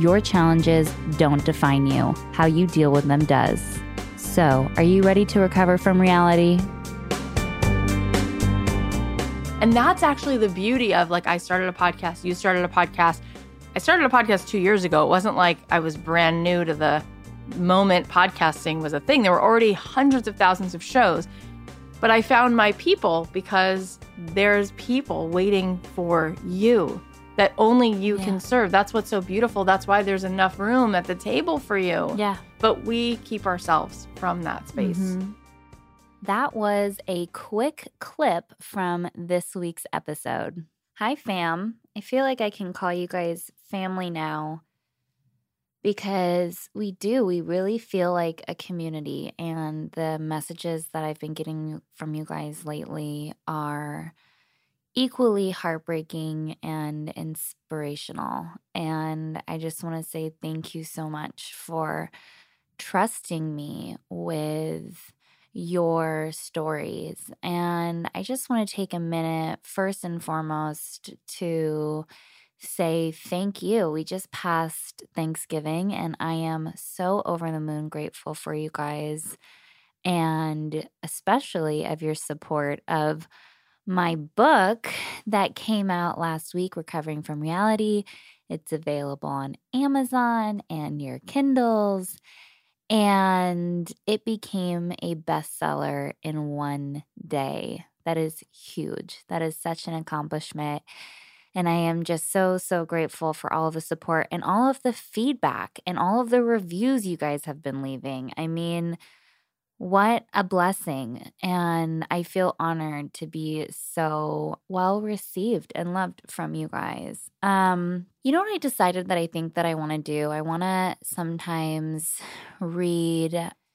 Your challenges don't define you, how you deal with them does. So, are you ready to recover from reality? And that's actually the beauty of like, I started a podcast, you started a podcast. I started a podcast two years ago. It wasn't like I was brand new to the moment podcasting was a thing. There were already hundreds of thousands of shows. But I found my people because there's people waiting for you that only you yeah. can serve. That's what's so beautiful. That's why there's enough room at the table for you. Yeah. But we keep ourselves from that space. Mm-hmm. That was a quick clip from this week's episode. Hi, fam. I feel like I can call you guys family now because we do. We really feel like a community, and the messages that I've been getting from you guys lately are equally heartbreaking and inspirational. And I just want to say thank you so much for trusting me with your stories. And I just want to take a minute, first and foremost, to say thank you. We just passed Thanksgiving, and I am so over the moon grateful for you guys and especially of your support of my book that came out last week, Recovering from Reality. It's available on Amazon and your Kindles. And it became a bestseller in one day. That is huge. That is such an accomplishment. And I am just so, so grateful for all of the support and all of the feedback and all of the reviews you guys have been leaving. I mean, what a blessing. And I feel honored to be so well received and loved from you guys. Um, you know what I decided that I think that I want to do? I want to sometimes read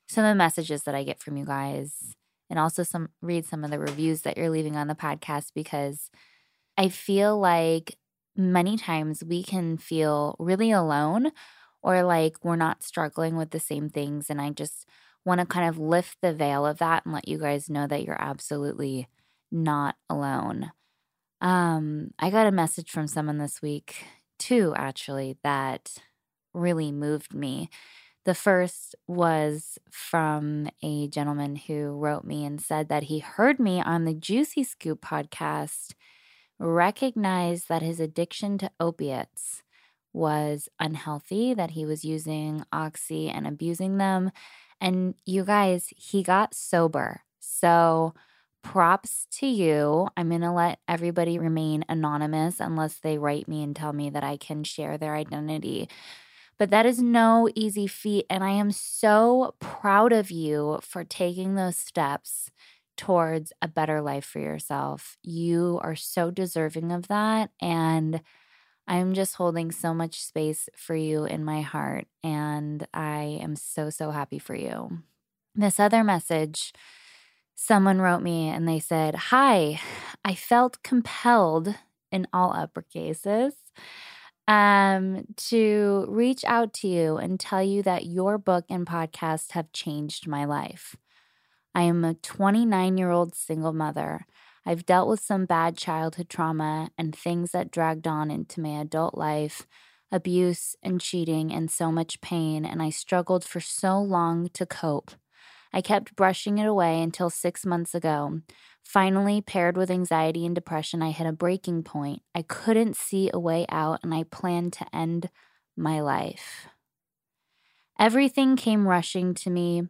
some of the messages that I get from you guys and also some read some of the reviews that you're leaving on the podcast because I feel like many times we can feel really alone or like we're not struggling with the same things and I just want to kind of lift the veil of that and let you guys know that you're absolutely not alone. Um, I got a message from someone this week, too, actually, that really moved me. The first was from a gentleman who wrote me and said that he heard me on the Juicy Scoop podcast, recognized that his addiction to opiates was unhealthy, that he was using Oxy and abusing them, and you guys, he got sober. So props to you. I'm going to let everybody remain anonymous unless they write me and tell me that I can share their identity. But that is no easy feat. And I am so proud of you for taking those steps towards a better life for yourself. You are so deserving of that. And I'm just holding so much space for you in my heart, and I am so, so happy for you. This other message, someone wrote me and they said, Hi, I felt compelled in all uppercases um, to reach out to you and tell you that your book and podcast have changed my life. I am a 29 year old single mother. I've dealt with some bad childhood trauma and things that dragged on into my adult life abuse and cheating and so much pain, and I struggled for so long to cope. I kept brushing it away until six months ago. Finally, paired with anxiety and depression, I hit a breaking point. I couldn't see a way out, and I planned to end my life. Everything came rushing to me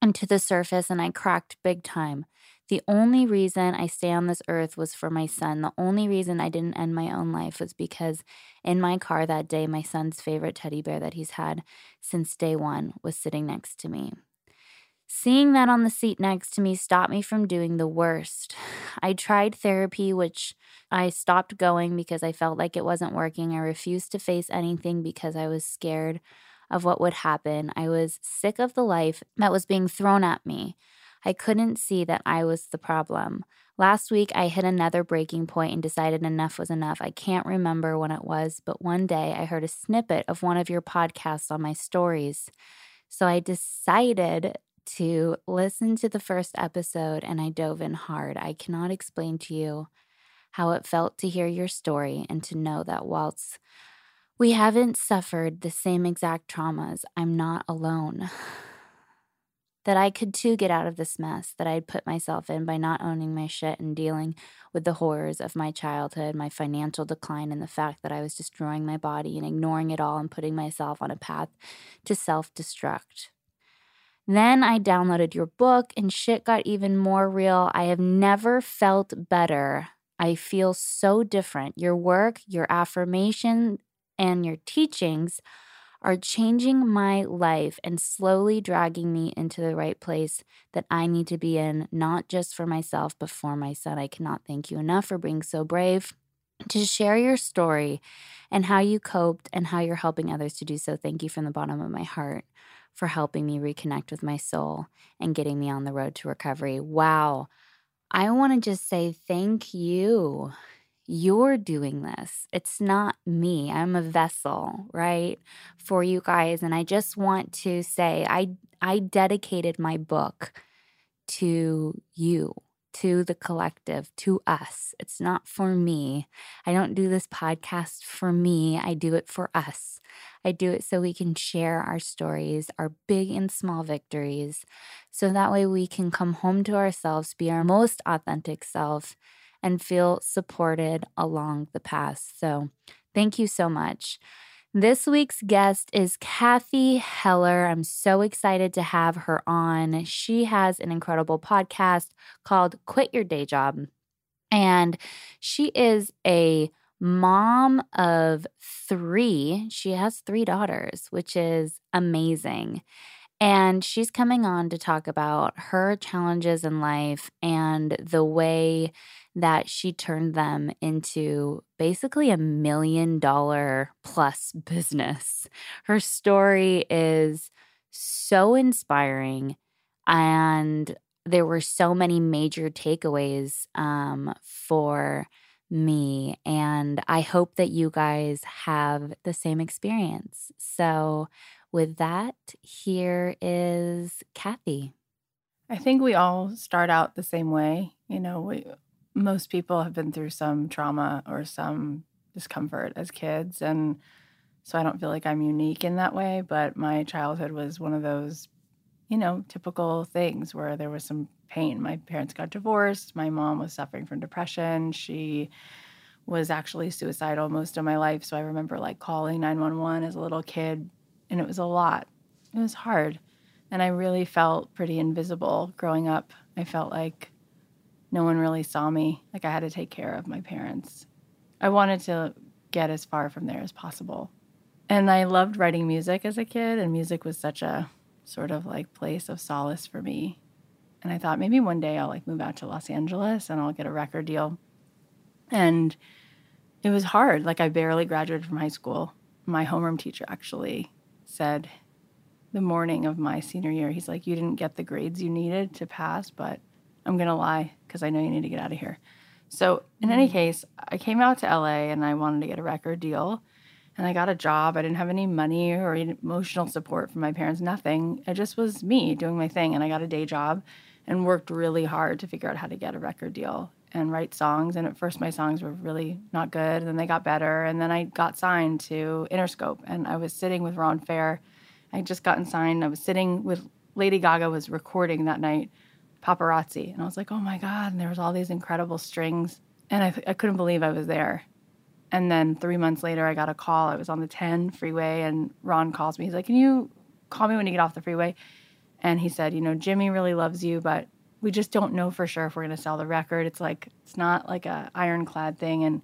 and to the surface, and I cracked big time. The only reason I stay on this earth was for my son. The only reason I didn't end my own life was because in my car that day, my son's favorite teddy bear that he's had since day one was sitting next to me. Seeing that on the seat next to me stopped me from doing the worst. I tried therapy, which I stopped going because I felt like it wasn't working. I refused to face anything because I was scared of what would happen. I was sick of the life that was being thrown at me. I couldn't see that I was the problem. Last week, I hit another breaking point and decided enough was enough. I can't remember when it was, but one day I heard a snippet of one of your podcasts on my stories. So I decided to listen to the first episode and I dove in hard. I cannot explain to you how it felt to hear your story and to know that whilst we haven't suffered the same exact traumas, I'm not alone. that I could too get out of this mess that I'd put myself in by not owning my shit and dealing with the horrors of my childhood, my financial decline, and the fact that I was destroying my body and ignoring it all and putting myself on a path to self destruct. Then I downloaded your book and shit got even more real. I have never felt better. I feel so different. Your work, your affirmation, and your teachings are changing my life and slowly dragging me into the right place that I need to be in, not just for myself, but for my son. I cannot thank you enough for being so brave to share your story and how you coped and how you're helping others to do so. Thank you from the bottom of my heart for helping me reconnect with my soul and getting me on the road to recovery. Wow. I want to just say thank you you're doing this. It's not me. I'm a vessel, right? For you guys and I just want to say I I dedicated my book to you, to the collective, to us. It's not for me. I don't do this podcast for me. I do it for us. I do it so we can share our stories, our big and small victories, so that way we can come home to ourselves, be our most authentic self and feel supported along the path. So, thank you so much. This week's guest is Cathy Heller. I'm so excited to have her on. She has an incredible podcast called Quit Your Day Job. And she is a mom of three. She has three daughters, which is amazing. And she's coming on to talk about her challenges in life and the way that she turned them into basically a million dollar plus business. Her story is so inspiring, and there were so many major takeaways um, for me. And I hope that you guys have the same experience. So, with that, here is Cathy. I think we all start out the same way. You know, we most people have been through some trauma or some discomfort as kids and so I don't feel like I'm unique in that way, but my childhood was one of those, you know, typical things where there was some pain. My parents got divorced. My mom was suffering from depression. She was actually suicidal most of my life. So I remember like calling 911 as a little kid, and it was a lot. It was hard. And I really felt pretty invisible growing up. I felt like no one really saw me. Like I had to take care of my parents. I wanted to get as far from there as possible. And I loved writing music as a kid, and music was such a sort of like place of solace for me. And I thought maybe one day I'll like move out to Los Angeles and I'll get a record deal. And it was hard. Like I barely graduated from high school. My homeroom teacher actually said the morning of my senior year, he's like, You didn't get the grades you needed to pass, but I'm going to lie because I know you need to get out of here. So, in any mm. case, I came out to LA and I wanted to get a record deal. And I got a job. I didn't have any money or emotional support from my parents, nothing. It just was me doing my thing. And I got a day job and worked really hard to figure out how to get a record deal and write songs. And at first, my songs were really not good. And then they got better. And then I got signed to Interscope. And I was sitting with Ron Fair. I had just gotten signed. I was sitting with Lady Gaga was recording that night paparazzi. And I was like, oh my God. And there was all these incredible strings. And I, I couldn't believe I was there. And then three months later, I got a call. I was on the 10 freeway, and Ron calls me. He's like, Can you call me when you get off the freeway? And he said, You know, Jimmy really loves you, but we just don't know for sure if we're going to sell the record. It's like, it's not like a ironclad thing. And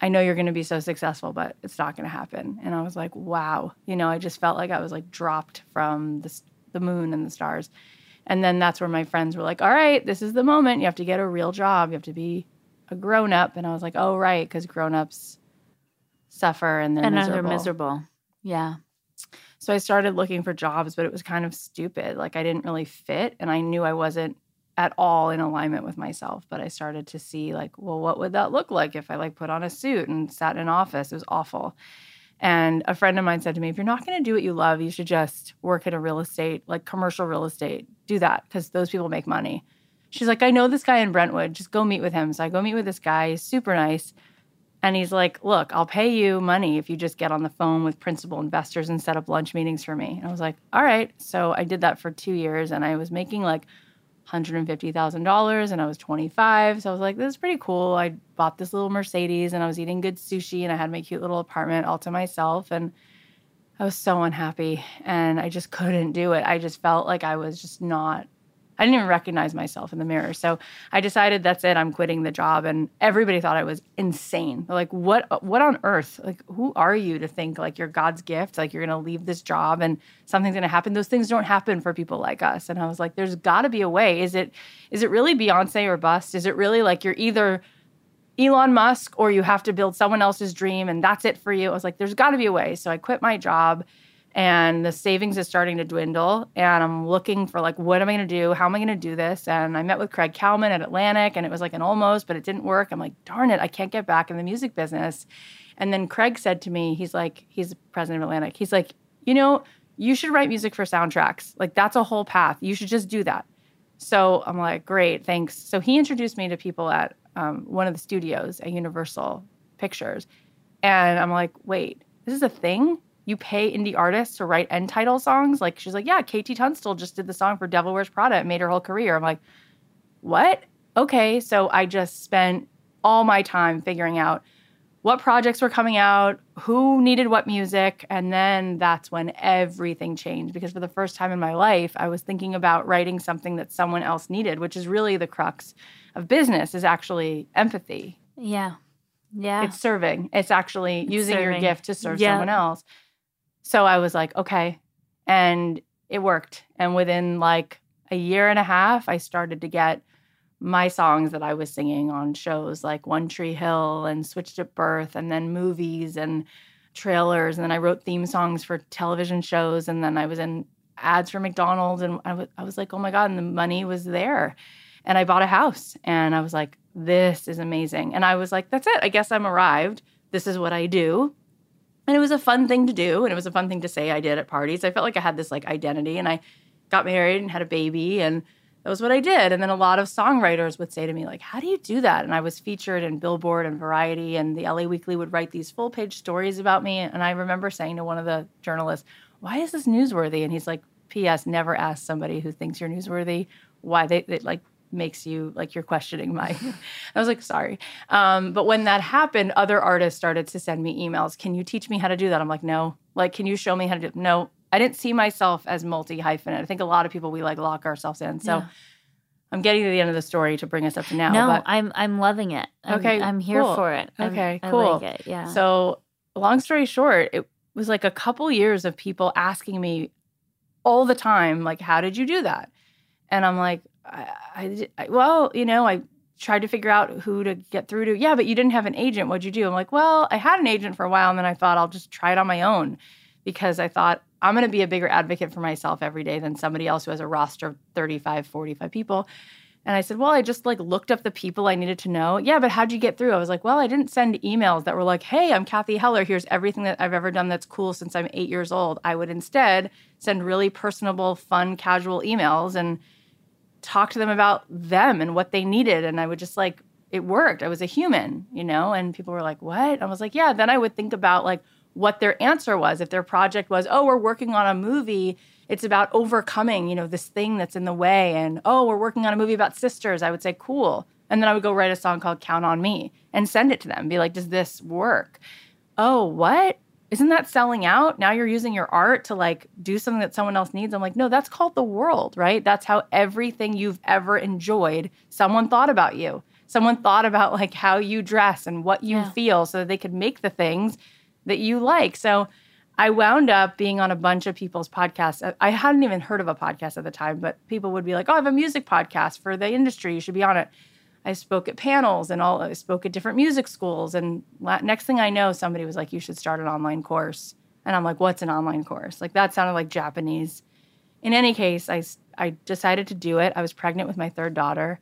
I know you're going to be so successful, but it's not going to happen. And I was like, wow. You know, I just felt like I was like dropped from the, the moon and the stars. And then that's where my friends were like, all right, this is the moment. You have to get a real job. You have to be a grown up. And I was like, oh, right, because grown ups suffer and they're and miserable. they're miserable. Yeah. So I started looking for jobs, but it was kind of stupid. Like I didn't really fit and I knew I wasn't at all in alignment with myself. But I started to see like, well, what would that look like if I like put on a suit and sat in an office? It was awful. And a friend of mine said to me, if you're not going to do what you love, you should just work in a real estate, like commercial real estate. Do that because those people make money. She's like, I know this guy in Brentwood. Just go meet with him. So I go meet with this guy. He's super nice. And he's like, Look, I'll pay you money if you just get on the phone with principal investors and set up lunch meetings for me. And I was like, All right. So I did that for two years and I was making like $150,000 and I was 25. So I was like, This is pretty cool. I bought this little Mercedes and I was eating good sushi and I had my cute little apartment all to myself. And I was so unhappy and I just couldn't do it. I just felt like I was just not I didn't even recognize myself in the mirror. So I decided that's it. I'm quitting the job, and everybody thought I was insane. They're like, "What? What on earth? Like, who are you to think like you're God's gift? Like you're gonna leave this job and something's gonna happen? Those things don't happen for people like us." And I was like, "There's got to be a way. Is it? Is it really Beyonce or bust? Is it really like you're either?" Elon Musk, or you have to build someone else's dream, and that's it for you. I was like, there's got to be a way. So I quit my job and the savings is starting to dwindle and i'm looking for like what am i going to do? How am i going to do this? And i met with craig kallman at atlantic and it was like an almost but it didn't work. I'm like darn it i can't get back in the music business. And then craig said to me he's like he's president of atlantic he's like you know you should write music for soundtracks. Like that's a whole path. You should just do that. So i'm like great thanks. So he introduced me to people at um, one of the studios at universal pictures and i'm like wait this is a thing you pay indie artists to write end title songs. Like she's like, yeah, KT Tunstall just did the song for Devil Wears Prada. It made her whole career. I'm like, what? Okay. So I just spent all my time figuring out what projects were coming out, who needed what music, and then that's when everything changed because for the first time in my life, I was thinking about writing something that someone else needed, which is really the crux of business is actually empathy. Yeah. Yeah. It's serving. It's actually it's using serving. your gift to serve yeah. someone else. So I was like, okay. And it worked. And within like a year and a half, I started to get my songs that I was singing on shows like One Tree Hill and Switched at Birth, and then movies and trailers. And then I wrote theme songs for television shows. And then I was in ads for McDonald's. And I was, I was like, oh my God. And the money was there. And I bought a house. And I was like, this is amazing. And I was like, that's it. I guess I'm arrived. This is what I do and it was a fun thing to do and it was a fun thing to say i did at parties. I felt like i had this like identity and i got married and had a baby and that was what i did. And then a lot of songwriters would say to me like how do you do that? And i was featured in billboard and variety and the la weekly would write these full page stories about me. And i remember saying to one of the journalists why is this newsworthy? And he's like ps never ask somebody who thinks you're newsworthy why they, they like makes you like you're questioning my i was like sorry. Um, but when that happened other artists started to send me emails can you teach me how to do that? I'm like no. Like can you show me how to do no. I didn't see myself as multi hyphenate i think a lot of people we like lock ourselves in. So yeah. i'm getting to the end of the story to bring us up to now no but, i'm i'm loving it. I'm, okay i'm here cool. for it. I'm, okay cool. like it, yeah. So long story short it was like a couple years of people asking me all the time like how did you do that? And i'm like I, I, well, you know, I tried to figure out who to get through to. Yeah, but you didn't have an agent. What'd you do? I'm like, well, I had an agent for a while, and then I thought I'll just try it on my own because I thought I'm going to be a bigger advocate for myself every day than somebody else who has a roster of 35, 45 people. And I said, well, I just like looked up the people I needed to know. Yeah, but how'd you get through? I was like, well, I didn't send emails that were like, hey, I'm Cathy Heller. Here's everything that I've ever done that's cool since I'm eight years old. I would instead send really personable, fun, casual emails and talk to them about them and what they needed. And I would just like, it worked. I was a human, you know? And people were like, what? I was like, yeah. Then I would think about like what their answer was. If their project was, oh, we're working on a movie, it's about overcoming, you know, this thing that's in the way. And oh, we're working on a movie about sisters. I would say, cool. And then I would go write a song called Count on Me and send it to them. Be like, does this work? Oh, what? Isn't that selling out? Now you're using your art to like do something that someone else needs. I'm like, no, that's called the world, right? That's how everything you've ever enjoyed, someone thought about you. Someone thought about like how you dress and what you yeah. feel so that they could make the things that you like. So I wound up being on a bunch of people's podcasts. I hadn't even heard of a podcast at the time, but people would be like, oh, I have a music podcast for the industry. You should be on it. I spoke at panels and all. I spoke at different music schools. And next thing I know, somebody was like, "You should start an online course And I'm like, what's an online course? Like that sounded like Japanese. In any case, I, I decided to do it. I was pregnant with my third daughter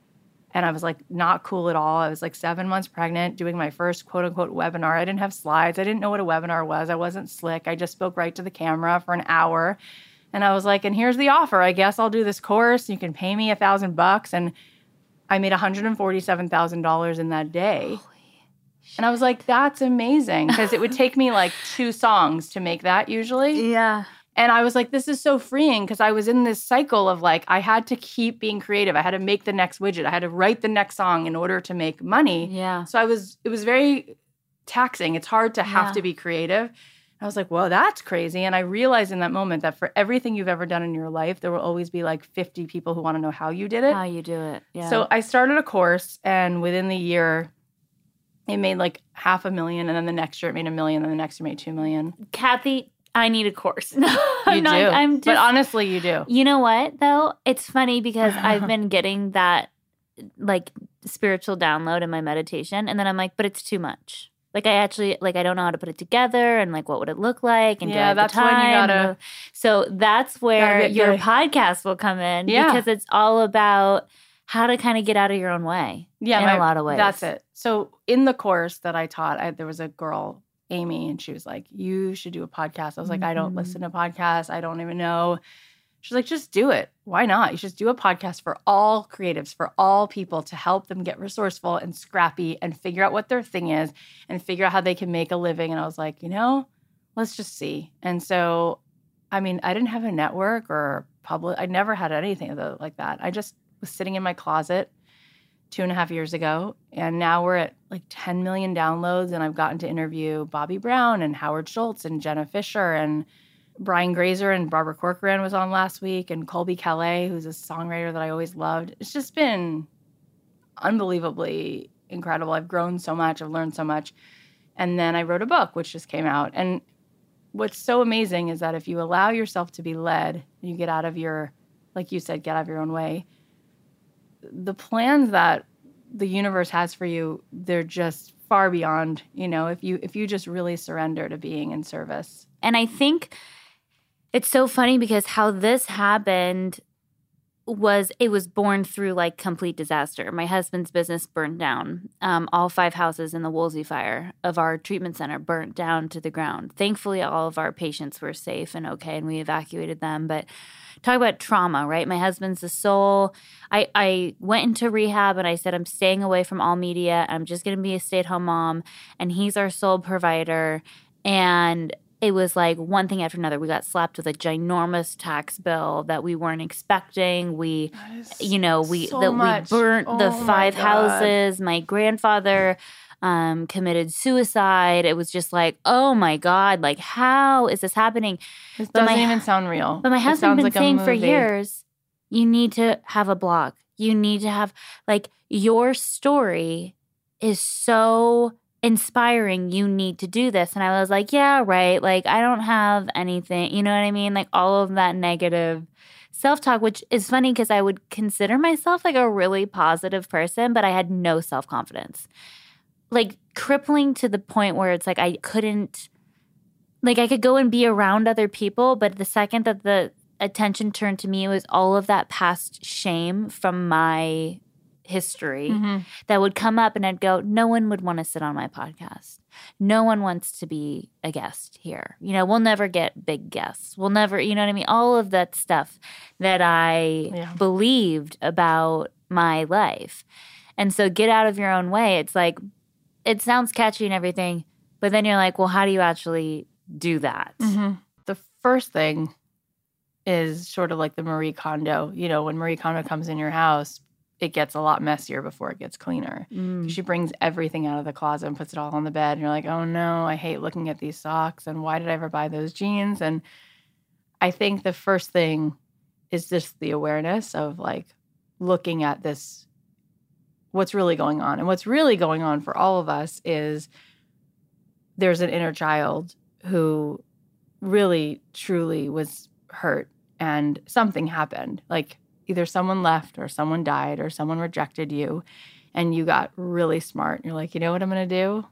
and I was like not cool at all. I was like seven months pregnant, doing my first quote unquote webinar. I didn't have slides. I didn't know what a webinar was. I wasn't slick. I just spoke right to the camera for an hour. And I was like, and here's the offer. I guess I'll do this course. You can pay me a thousand bucks. And I made $147,000 in that day. And I was like, that's amazing. Because it would take me like two songs to make that usually. Yeah. And I was like, this is so freeing because I was in this cycle of like, I had to keep being creative. I had to make the next widget. I had to write the next song in order to make money. Yeah. So I was, it was very taxing. It's hard to have Yeah. to be creative. I was like, whoa, that's crazy. And I realized in that moment that for everything you've ever done in your life, there will always be like 50 people who want to know how you did it. How you do it. Yeah. So I started a course, and within the year, it made like half a million, and then the next year it made a million, and the next year made two million. Cathy, I need a course. No, You I'm not, do, I'm just but honestly, you do. You know what though? It's funny because I've been getting that like spiritual download in my meditation and then I'm like, but it's too much. Like I actually like I don't know how to put it together and like what would it look like and do I Yeah, have the that's when you time? gotta- so that's where your podcast will come in Yeah. because it's all about how to kind of get out of your own way. Yeah, in my- a lot of ways. That's it. So in the course that I taught, I, there was a girl, Amy, and she was like, "You should do a podcast." I was like, mm-hmm. "I don't listen to podcasts. I don't even know." She's like, "Just do it. Why not? You should do a podcast for all creatives, for all people, to help them get resourceful and scrappy and figure out what their thing is and figure out how they can make a living." And I was like, you know, let's just see. And so, I mean, I didn't have a network or public. I never had anything like that. I just was sitting in my closet two and a half years ago. And now we're at like 10 million downloads. And I've gotten to interview Bobby Brown and Howard Schultz and Jenna Fischer and Brian Grazer and Barbara Corcoran was on last week and Colbie Caillat, who's a songwriter that I always loved. It's just been unbelievably incredible. I've grown so much, I've learned so much. And then I wrote a book, which just came out. And what's so amazing is that if you allow yourself to be led, you get out of your, like you said, get out of your own way, the plans that the universe has for you, they're just far beyond, you know, if you if you just really surrender to being in service. And I think it's so funny because how this happened was it was born through like complete disaster. My husband's business burned down. Um, all five houses in the Woolsey fire of our treatment center burnt down to the ground. Thankfully, all of our patients were safe and okay, and we evacuated them. But talk about trauma, right? My husband's the soul. I, I went into rehab and I said, I'm staying away from all media. I'm just going to be a stay at home mom. And he's our sole provider. And it was like one thing after another. We got slapped with a ginormous tax bill that we weren't expecting. We, you know, we so that much. we burnt the Oh my five God. houses. My grandfather um, committed suicide. It was just like, oh my god, like how is this happening? This But doesn't even sound real. But my husband's been like saying for years, you need to have a blog. You need to have like your story is so inspiring. You need to do this. And I was like, yeah, right. Like I don't have anything, you know what I mean? Like all of that negative self-talk, which is funny because I would consider myself like a really positive person, but I had no self-confidence. Like crippling to the point where it's like I couldn't like I could go and be around other people, but the second that the attention turned to me, it was all of that past shame from my history Mhm. that would come up, and I'd go, No one would want to sit on my podcast. No one wants to be a guest here. You know, we'll never get big guests. We'll never, you know what I mean? All of that stuff that I Yeah. believed about my life. And so get out of your own way. It's like, it sounds catchy and everything, but then you're like, well, how do you actually do that? Mhm. The first thing is sort of like the Marie Kondo. You know, when Marie Kondo comes in your house, it gets a lot messier before it gets cleaner. Mm. She brings everything out of the closet and puts it all on the bed. And you're like, oh no, I hate looking at these socks. And why did I ever buy those jeans? And I think the first thing is just the awareness of like looking at this, what's really going on. And what's really going on for all of us is there's an inner child who really, truly was hurt and something happened. Like either someone left or someone died or someone rejected you and you got really smart. and You're like, you know what I'm going to do?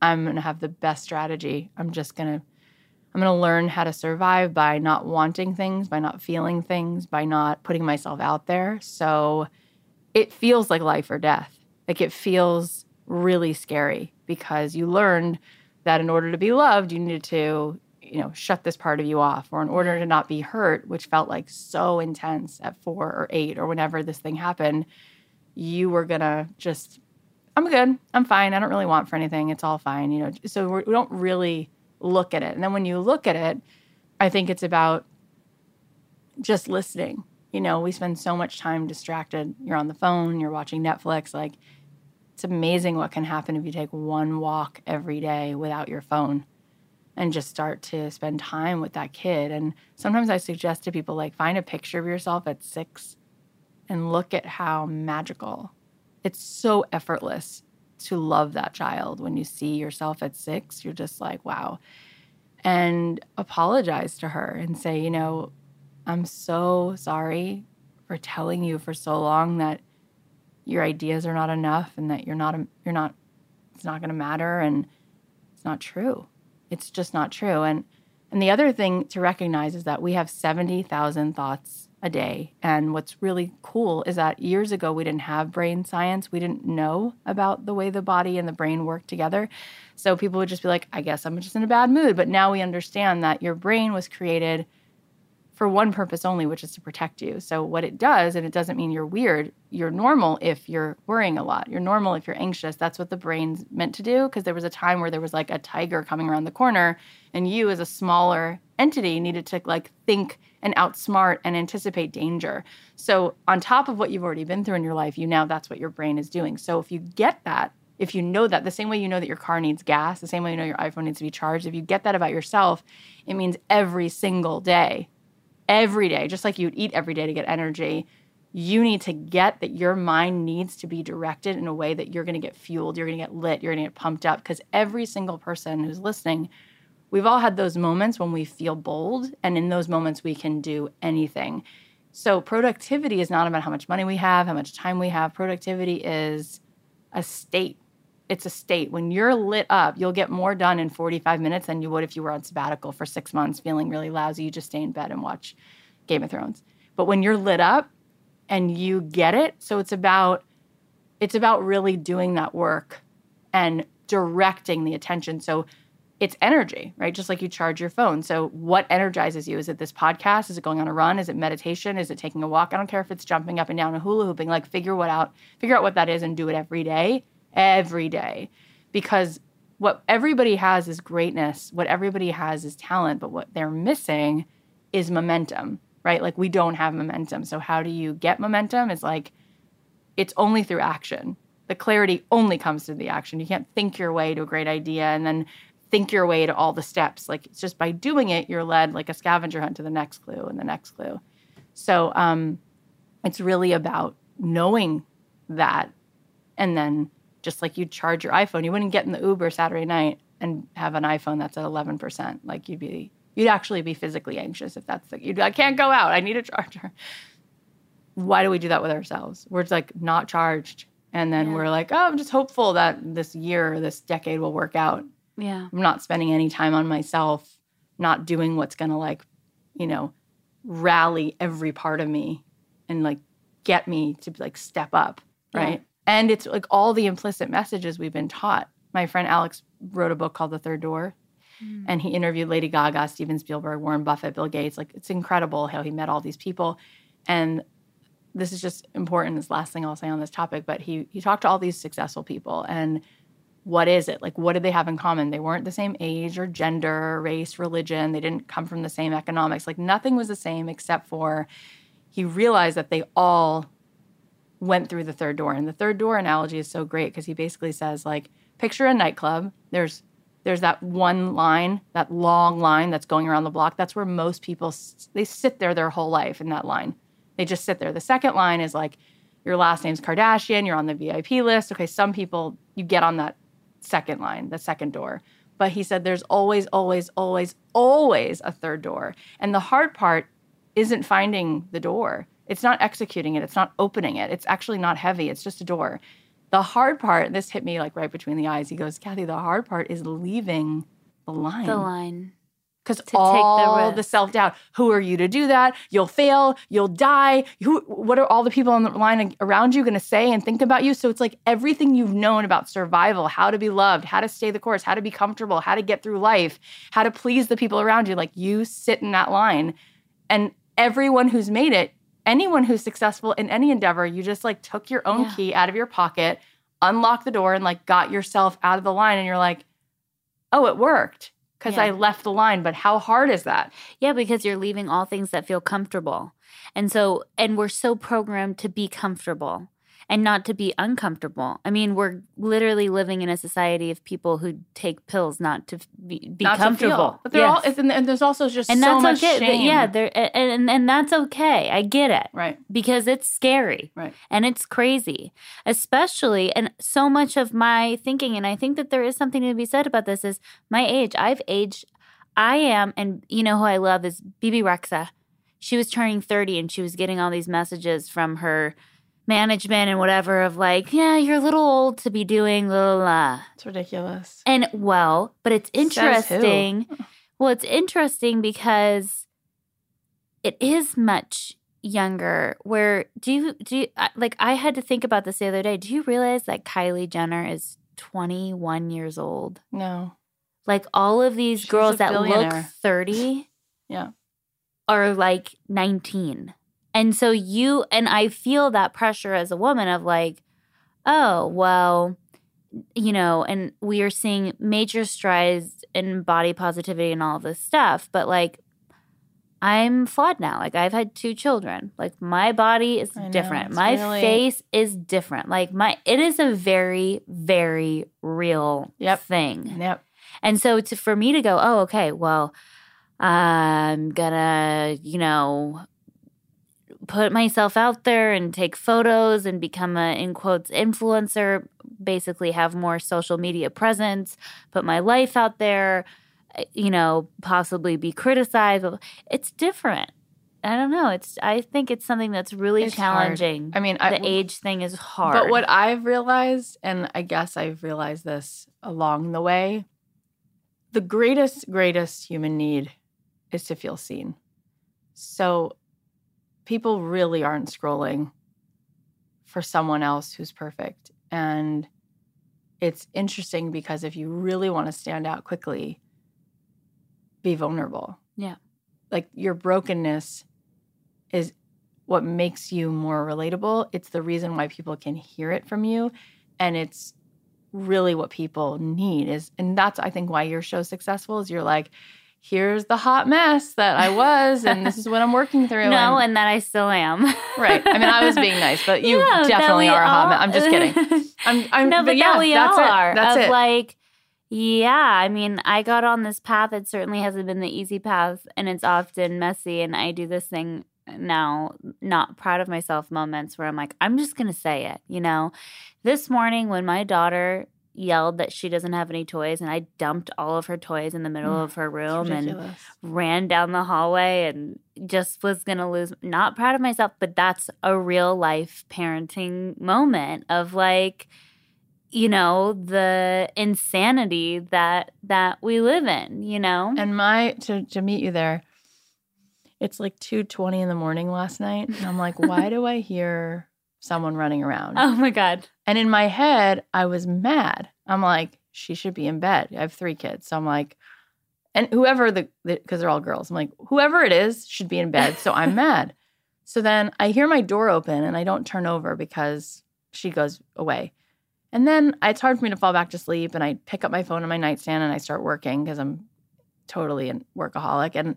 I'm going to have the best strategy. I'm just going to I'm going to learn how to survive by not wanting things, by not feeling things, by not putting myself out there. So it feels like life or death. Like it feels really scary because you learned that in order to be loved, you needed to, you know, shut this part of you off, or in order to not be hurt, which felt like so intense at four or eight or whenever this thing happened, you were gonna just, I'm good, I'm fine, I don't really want for anything, it's all fine, you know. So we don't really look at it. And then when you look at it, I think it's about just listening. You know, we spend so much time distracted. You're on the phone, you're watching Netflix. Like, it's amazing what can happen if you take one walk every day without your phone and just start to spend time with that kid. And sometimes I suggest to people, like, find a picture of yourself at six and look at how magical. It's so effortless to love that child. When you see yourself at six you're just like wow. And apologize to her and say you know i'm so sorry for telling you for so long that your ideas are not enough and that you're not you're not it's not going to matter and it's not true it's just not true and and the other thing to recognize is that we have 70,000 thoughts a day. And what's really cool is that years ago, we didn't have brain science. We didn't know about the way the body and the brain work together. So people would just be like, I guess I'm just in a bad mood. But now we understand that your brain was created for one purpose only, which is to protect you. So, what it does, and it doesn't mean you're weird, you're normal if you're worrying a lot. You're normal if you're anxious. That's what the brain's meant to do. Because there was a time where there was like a tiger coming around the corner, and you, as a smaller entity, needed to like think and outsmart and anticipate danger. So, on top of what you've already been through in your life, you now that's what your brain is doing. So, if you get that, if you know that, the same way you know that your car needs gas, the same way you know your iPhone needs to be charged, if you get that about yourself, it means every single day every day, just like you'd eat every day to get energy, you need to get that your mind needs to be directed in a way that you're going to get fueled, you're going to get lit, you're going to get pumped up. Because every single person who's listening, we've all had those moments when we feel bold. And in those moments, we can do anything. So, productivity is not about how much money we have, how much time we have. Productivity is a state it's a state. When you're lit up, you'll get more done in 45 minutes than you would if you were on sabbatical for six months feeling really lousy. You just stay in bed and watch Game of Thrones. But when you're lit up and you get it, so it's about it's about really doing that work and directing the attention. So it's energy, right? Just like you charge your phone. So what energizes you? Is it this podcast? Is it going on a run? Is it meditation? Is it taking a walk? I don't care if it's jumping up and down and hula hooping. Like figure what out, figure out what that is and do it every day every day because what everybody has is greatness. What everybody has is talent, but what they're missing is momentum, right? Like we don't have momentum. So how do you get momentum? It's like it's only through action. The clarity only comes through the action. You can't think your way to a great idea and then think your way to all the steps. Like it's just by doing it, you're led like a scavenger hunt to the next clue and the next clue. So um, it's really about knowing that and then just like you'd charge your iPhone. You wouldn't get in the Uber Saturday night and have an iPhone that's at 11%. Like you'd be, you'd actually be physically anxious if that's the, you'd be, I can't go out. I need a charger. Why do we do that with ourselves? We're just like not charged. And then yeah. we're like, oh, I'm just hopeful that this year, this decade will work out. Yeah. I'm not spending any time on myself, not doing what's going to like, you know, rally every part of me and like get me to like step up. Right. Yeah. And it's like all the implicit messages we've been taught. My friend Alex wrote a book called The Third Door, mm. and he interviewed Lady Gaga, Steven Spielberg, Warren Buffett, Bill Gates. Like it's incredible how he met all these people. And this is just important. This last thing I'll say on this topic, but he he talked to all these successful people and what is it? Like what did they have in common? They weren't the same age or gender, race, religion. They didn't come from the same economics. Like nothing was the same except for he realized that they all went through the third door. And the third door analogy is so great because he basically says like picture a nightclub. There's there's that one line, that long line that's going around the block. That's where most people they sit there their whole life in that line. They just sit there. The second line is like your last name's Kardashian, you're on the VIP list. Okay, some people you get on that second line, the second door. But he said there's always always always always a third door. And the hard part isn't finding the door. It's not executing it, it's not opening it. It's actually not heavy, it's just a door. The hard part, this hit me like right between the eyes. He goes, Cathy, the hard part is leaving the line. The line. Because to take the all the, self doubt. Who are you to do that? You'll fail. You'll die. Who? What are all the people on the line around you going to say and think about you? So it's like everything you've known about survival, how to be loved, how to stay the course, how to be comfortable, how to get through life, how to please the people around you. Like you sit in that line, and everyone who's made it, anyone who's successful in any endeavor, you just like took your own Yeah. key out of your pocket, unlocked the door, and like got yourself out of the line, and you're like, oh, it worked because Yeah. I left the line. But how hard is that? Yeah, because you're leaving all things that feel comfortable. And so, and we're so programmed to be comfortable and not to be uncomfortable. I mean, we're literally living in a society of people who take pills not to be, be Not to comfortable. feel. But they're all, Yes. and, and there's also just and so that's much okay. shame. Yeah, there and, and and that's okay. I get it right, because it's scary right. and it's crazy especially and so much of my thinking and i think that there is something to be said about this is my age i've aged i am and you know who i love is Bebe Rexha she was turning 30 and she was getting all these messages from her management and whatever of like yeah you're a little old to be doing la la la It's ridiculous. and well, but it's interesting. Well, it's interesting because it is much younger. Where do you do you, like? I had to think about this the other day. Do you realize that Kylie Jenner is 21 years old? No. Like all of these She's girls that look 30 Yeah. are like 19. And so you and I feel that pressure as a woman of like, oh, well, you know, and we are seeing major strides in body positivity and all this stuff, but like I'm flawed now. Like I've had two children. Like my body is know, different. my really- face is different. Like my it is a very very real Yep. thing. Yep. And so to, for me to go, oh, okay, well, I'm gonna, you know, put myself out there and take photos and become a, in quotes, influencer, basically have more social media presence, put my life out there, uh, you know, possibly be criticized. It's different. I don't know. It's, I think it's something that's really It's hard. challenging. I mean, I, the age thing is hard. But what I've realized, and I guess I've realized this along the way, the greatest, greatest human need is to feel seen. So people really aren't scrolling for someone else who's perfect. And it's interesting because if you really want to stand out quickly, be vulnerable. Yeah. Like your brokenness is what makes you more relatable. It's the reason why people can hear it from you. And it's really what people need is and that's I think why your show's successful is you're like, here's the hot mess that I was, and this is what I'm working through. no, and, and that I still am. right. I mean, I was being nice, but you definitely are a hot all- mess. I'm just kidding. I'm, I'm no, but yeah, that we that's all it. are. That's of it. like, yeah, I mean, I got on this path. It certainly hasn't been the easy path, and it's often messy. And I do this thing now, not proud of myself moments where I'm like, I'm just gonna say it. You know, this morning when my daughter yelled that she doesn't have any toys, and I dumped all of her toys in the middle Mm, of her room and ran down the hallway and just was going to lose not proud of myself but that's a real life parenting moment of like you know the insanity that that we live in you know? And my to to meet you there, it's like two twenty in the morning last night, and I'm like, why do I hear someone running around? oh my god And in my head, I was mad. I'm like, she should be in bed. I have three kids, so I'm like, and whoever the because they're all girls, I'm like, whoever it is should be in bed. So I'm mad. So then I hear my door open, and I don't turn over because she goes away. And then it's hard for me to fall back to sleep, and I pick up my phone on my nightstand and I start working because I'm totally a workaholic. And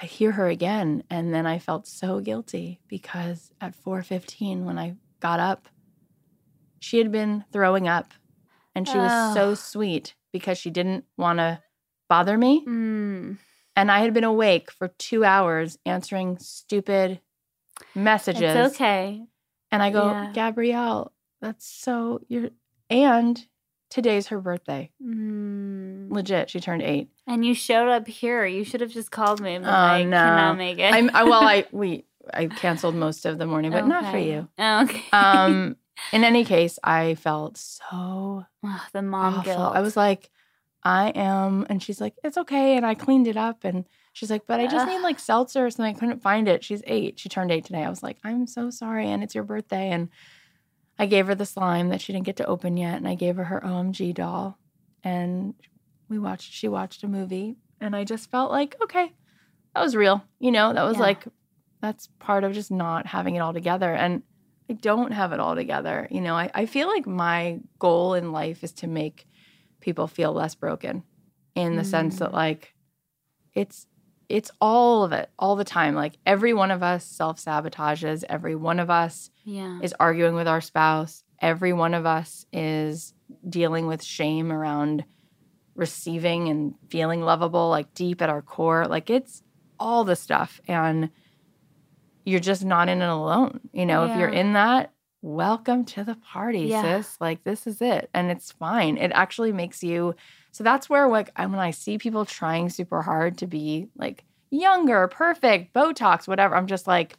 I hear her again, and then I felt so guilty because at 4:15 when I got up, she had been throwing up, and she was so Oh. sweet because she didn't want to bother me, mm, and I had been awake for two hours answering stupid messages. it's okay And I go, Yeah. Gabrielle, that's so you're and today's her birthday. mm. Legit, she turned eight. and you showed up here you should have just called me and Oh, like no. cannot make it I'm I, well, I we I canceled most of the morning, but not for Okay. you. okay Um, in any case, I felt so Ugh, the mom awful. guilt I was like, I am, and she's like, it's okay. And I cleaned it up. And she's like, but I just need like seltzer or something. I couldn't find it. She's eight. She turned eight today. I was like, I'm so sorry. And it's your birthday. And I gave her the slime that she didn't get to open yet. And I gave her her OMG doll. And we watched, she watched a movie. And I just felt like, okay, that was real. You know, that was Yeah. like, that's part of just not having it all together. And I don't have it all together. You know, I, I feel like my goal in life is to make people feel less broken in the sense that mm. like it's it's all of it all the time. Like every one of us self-sabotages, every one of us Yeah. is arguing with our spouse, every one of us is dealing with shame around receiving and feeling lovable like deep at our core. Like it's all the stuff and you're just not in it alone. You know, if you're in that, welcome to the party, Yeah. sis. Like this is it. And it's fine. It actually makes you so that's where like when I see people trying super hard to be like younger, perfect, Botox, whatever, I'm just like,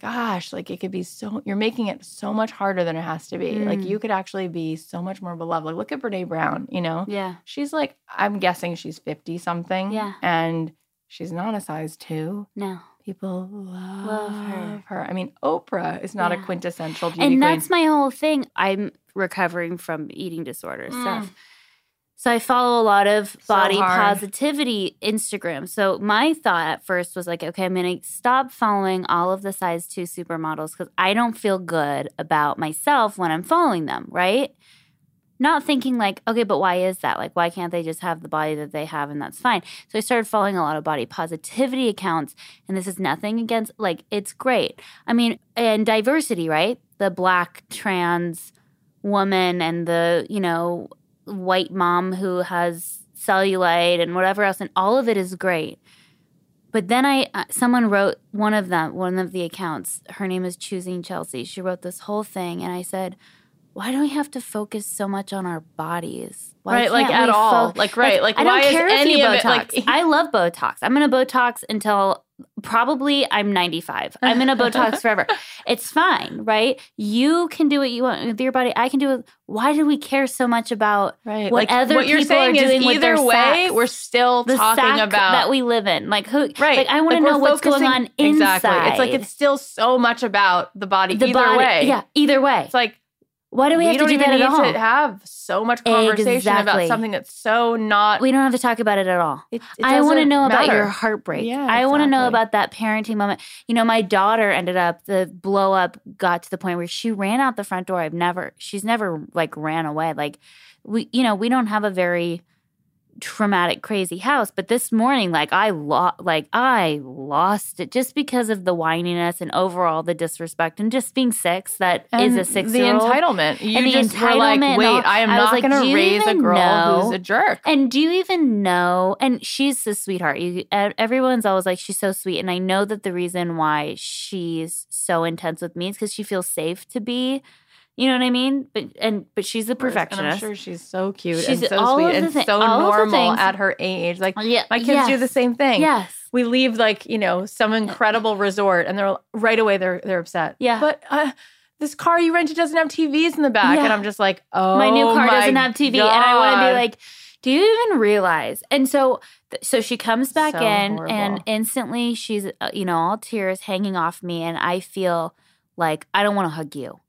gosh, like it could be so you're making it so much harder than it has to be. Like Mm. you could actually be so much more beloved. Like look at Brene Brown, you know? Yeah. She's like, I'm guessing she's 50 something. Yeah. And she's not a size two. No. People love, Love her. her. I mean, Oprah is not a quintessential beauty and queen. that's my whole thing. I'm recovering from eating disorder Mm. stuff. So I follow a lot of body hard. positivity Instagram. So my thought at first was like, okay, I'm going to stop following all of the size 2 supermodels cuz I don't feel good about myself when I'm following them, right? Not thinking like, okay, but why is that? Like why can't they just have the body that they have and that's fine. So I started following a lot of body positivity accounts and this is nothing against like it's great. I mean, and diversity, right? The black trans woman and the, you know, white mom who has cellulite and whatever else and all of it is great. But then I uh, someone wrote one of them, one of the accounts, her name is Choosing Chelsea. She wrote this whole thing and I said, why do we have to focus so much on our bodies? Why Right, like, at all. Like, right, like, I don't why is care if any you Botox. like- I love Botox. I'm gonna Botox until probably I'm 95. I'm gonna Botox forever. It's fine, right? You can do what you want with your body. I can do it. Why do we care so much about right. what like, other what you're people saying are doing is with either their way, sacks? we're still the talking about that we live in? Like who? Right. Like I want to Like, know what's going on inside. Exactly. It's like it's still so much about the body the either body. way. Yeah, either way. It's like Why do we, have to don't do even that need at all? to have so much conversation Exactly. about something that's so not. we don't have to talk about it at all. it, it I want to doesn't know about your heartbreak. Yeah, I want to know about that parenting moment. You know, my daughter ended up the blow up got to the point where she ran out the front door. I've never she's never like ran away. Like we you know, we don't have a very traumatic crazy house, but this morning like I lost like I lost it just because of the whininess and overall the disrespect and just being six That is And a 6 The entitlement. You And the just were like, wait, all- I am I not like, gonna raise a girl know? who's a jerk. And do you even know? And she's a sweetheart. You, everyone's always like, she's so sweet. And I know that the reason why she's so intense with me is because she feels safe to be. You know what I mean? But and but she's a And I'm perfectionist. sure she's so cute She's and so sweet and thi- so all of the normal at her age. Like yeah, my kids do the same thing. Yes. We leave like you know some incredible resort, and they're right away they're they're upset. Yeah. but uh, this car you rented doesn't have TVs in the back, Yeah. and I'm just like, oh, my new car my doesn't have TV, and I want to be like, do you even realize? And so, th- so she comes back So in, horrible. and instantly she's, uh, you know, all tears hanging off me, and I feel like I don't want to hug you.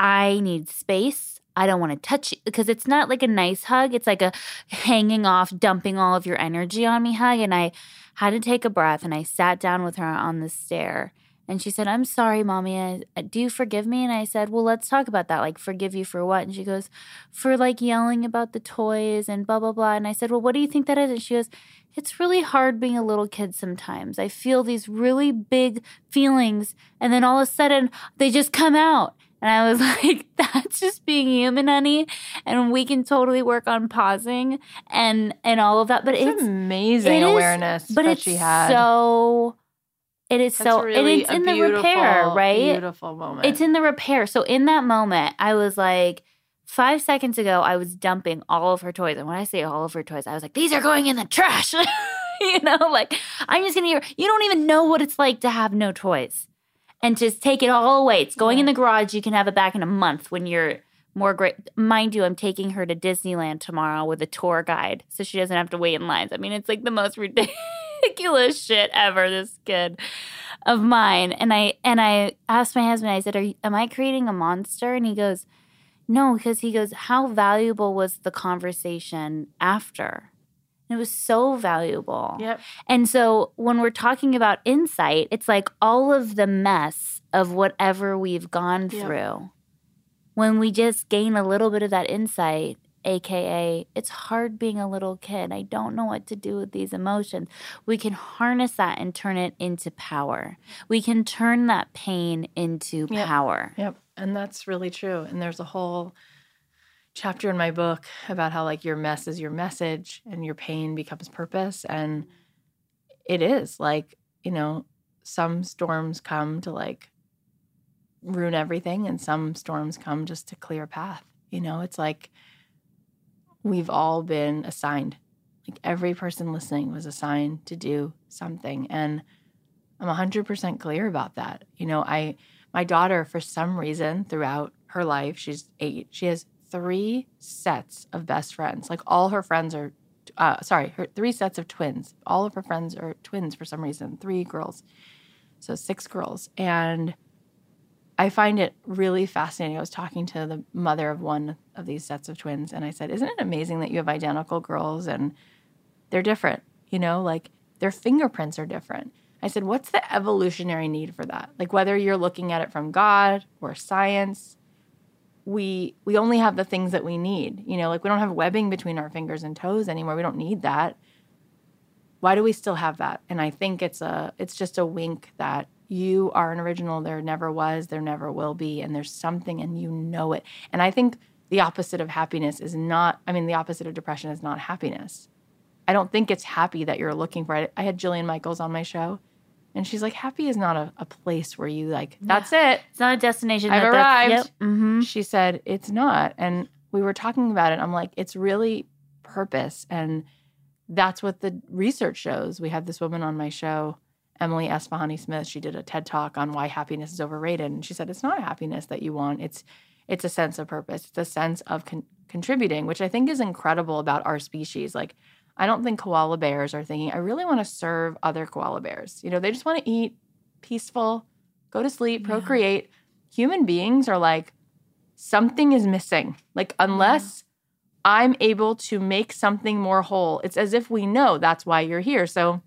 I need space. I don't want to touch you because it's not like a nice hug. It's like a hanging off, dumping all of your energy on me hug. And I had to take a breath and I sat down with her on the stair. And she said, I'm sorry, mommy. I, uh, do you forgive me? And I said, Well, let's talk about that. Like, forgive you for what? And she goes, For like yelling about the toys and blah, blah, blah. And I said, Well, what do you think that is? And she goes, It's really hard being a little kid sometimes. I feel these really big feelings. And then all of a sudden, they just come out. And I was like, that's just being human, honey. And we can totally work on pausing and and all of that. But It's it's amazing it is- awareness but that it's she had. so it is That's so really and it's in the repair, right? Beautiful moment. It's in the repair. So in that moment, I was like, five seconds ago, I was dumping all of her toys. And when I say all of her toys, I was like, these are going in the trash. you know, like I'm just gonna hear, you don't even know what it's like to have no toys. And just take it all away. It's going in the garage. You can have it back in a month when you're more great. Mind you, I'm taking her to Disneyland tomorrow with a tour guide, so she doesn't have to wait in lines. I mean, it's like the most ridiculous shit ever. This kid of mine, and I and I asked my husband. I said, Are, "Am I creating a monster?" And he goes, "No," because he goes, "How valuable was the conversation after?" It was so valuable. Yep. And so when we're talking about insight, it's like all of the mess of whatever we've gone Yep. through. When we just gain a little bit of that insight, AKA, it's hard being a little kid. I don't know what to do with these emotions. We can harness that and turn it into power. We can turn that pain into Yep. power. Yep. And that's really true. And there's a whole chapter in my book about how like your mess is your message and your pain becomes purpose. And it is like, you know, some storms come to like ruin everything and some storms come just to clear a path. You know, it's like we've all been assigned. Like every person listening was assigned to do something. And I'm 100% clear about that. You know, I my daughter for some reason throughout her life, she's 8, she has three sets of best friends. Like all her friends are uh, sorry, her three sets of twins. All of her friends are twins for some reason, three girls. So six girls. And I find it really fascinating. I was talking to the mother of one of these sets of twins, and I said, Isn't it amazing that you have identical girls and they're different? You know, like their fingerprints are different. I said, What's the evolutionary need for that? Like, whether you're looking at it from God or science, we we only have the things that we need. You know, like we don't have webbing between our fingers and toes anymore. We don't need that. Why do we still have that? And I think it's a it's just a wink that you are an original. There never was, there never will be, and there's something and you know it. And I think the opposite of happiness is not, I mean, the opposite of depression is not happiness. I don't think it's happy that you're looking for it. I had Jillian Michaels on my show, and she's like, happy is not a, a place where you like, that's it. It's not a destination. I've that arrived. Yep. hmm She said, it's not. And we were talking about it. I'm like, it's really purpose. And that's what the research shows. We had this woman on my show, Emily Esfahani Smith. She did a TED talk on why happiness is overrated. And she said, it's not happiness that you want. It's it's a sense of purpose. It's a sense of con- contributing, which I think is incredible about our species. Like, I don't think koala bears are thinking, I really want to serve other koala bears. You know, they just want to eat, peaceful, go to sleep, Yeah. procreate. Human beings are like, something is missing. Like, unless I'm able to make something more whole, it's as if we know that's why you're here. So,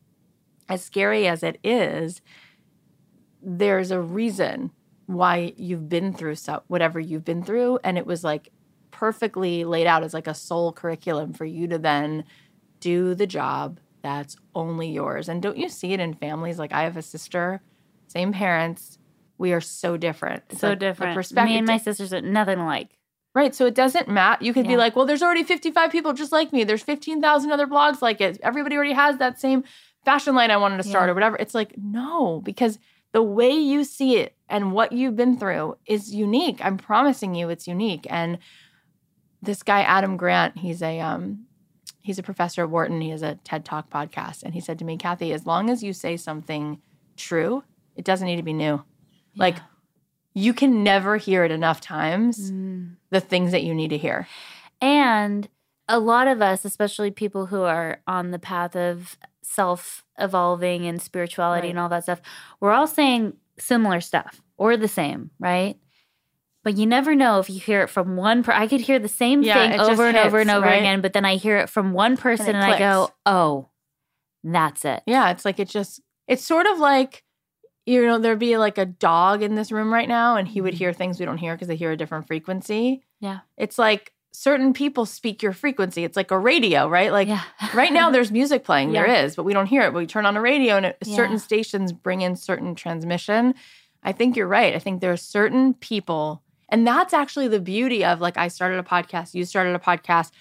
as scary as it is, there's a reason why you've been through so whatever you've been through and it was like perfectly laid out as like a soul curriculum for you to then do the job that's only yours and don't you see it in families like i have a sister same parents we are so different It's So like different. perspective Me and my sisters are nothing alike. Right. So it doesn't matter. You could be like, well, there's already 55 people just like me. There's 15,000 other blogs like it. Everybody already has that same fashion line I wanted to start Yeah. or whatever. It's like, no, because the way you see it and what you've been through is unique. I'm promising you it's unique. And this guy, Adam Grant, he's a, um, he's a professor at Wharton. He has a TED Talk podcast. And he said to me, Cathy, as long as you say something true, it doesn't need to be new. Like, you can never hear it enough times Mm. the things that you need to hear. And a lot of us, especially people who are on the path of self evolving and spirituality Right. and all that stuff, we're all saying similar stuff or the same, right? But you never know if you hear it from one per I could hear the same Yeah, thing over and over and over right? again, but then I hear it from one person and, I go, "Oh, that's it." Yeah, it's like it just it's sort of like you know there'd be like a dog in this room right now and he would mm-hmm. hear things we don't hear because they hear a different frequency. Yeah. It's like certain people speak your frequency. It's like a radio, right? Like yeah. right now there's music playing there Yeah. is but we don't hear it we turn on a radio and it, certain stations bring in certain transmission i think you're right i think there are certain people and that's actually the beauty of like i started a podcast you started a podcast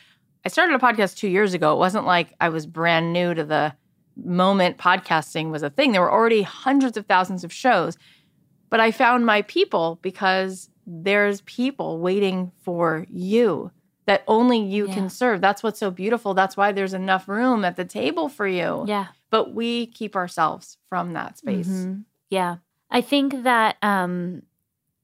i started a podcast two years ago it wasn't like i was brand new to the moment podcasting was a thing there were already hundreds of thousands of shows but i found my people because there's people waiting for you that only you Yeah. can serve. That's what's so beautiful. That's why there's enough room at the table for you. yeah. But we keep ourselves from that space. Mhm. Yeah. I think that um,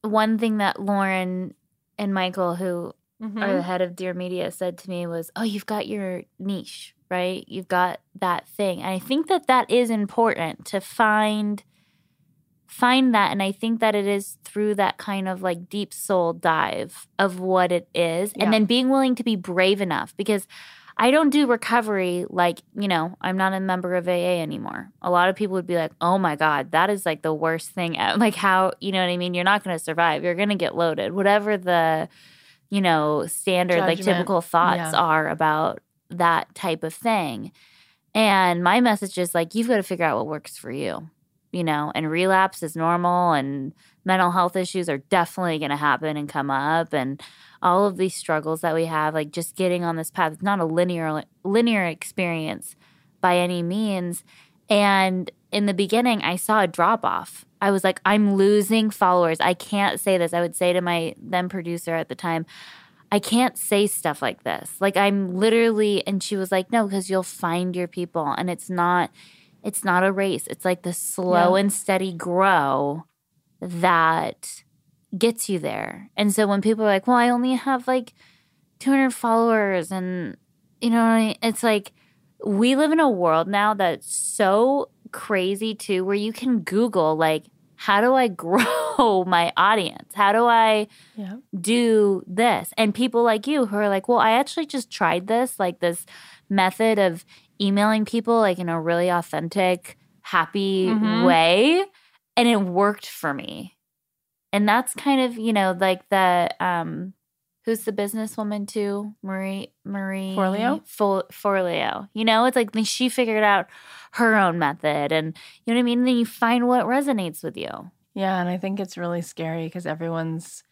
one thing that Lauren and Michael, who Mhm. or the head of Dear Media, said to me was, "Oh, you've got your niche, right? You've got that thing." And I think that that is important to find find that and I think that it is through that kind of like deep soul dive of what it is Yeah. and then being willing to be brave enough because I don't do recovery like, you know, I'm not a member of AA anymore. A lot of people would be like, "Oh my god, that is like the worst thing." ever." Like how, you know what I mean? You're not going to survive. You're going to get loaded. Whatever the you know, standard like typical thoughts Yeah. are about that type of thing. And my message is like you've got to figure out what works for you. You know, and relapse is normal and mental health issues are definitely going to happen and come up and all of these struggles that we have like just getting on this path it's not a linear linear experience by any means. And in the beginning i saw a drop off. I was like i'm losing followers. I can't say this. I would say to my then producer at the time i can't say stuff like this. Like i'm literally and she was like no because you'll find your people and it's not it's not a race it's like the slow Yeah. and steady grow that gets you there. And so when people are like, well, I only have like 200 followers, and you know, it's like we live in a world now that's so crazy too, where you can Google, like, how do I grow my audience? How do I Yeah. do this? And people like you who are like, well, I actually just tried this, like this method of emailing people, like in a really authentic, happy Mhm. way. And it worked for me. And that's kind of, you know, like the, um, who's the businesswoman too? Marie, Marie Forleo? Fo- Forleo. You know, it's like she figured out her own method and you know what I mean? then you find what resonates with you. Yeah, and I think it's really scary because everyone's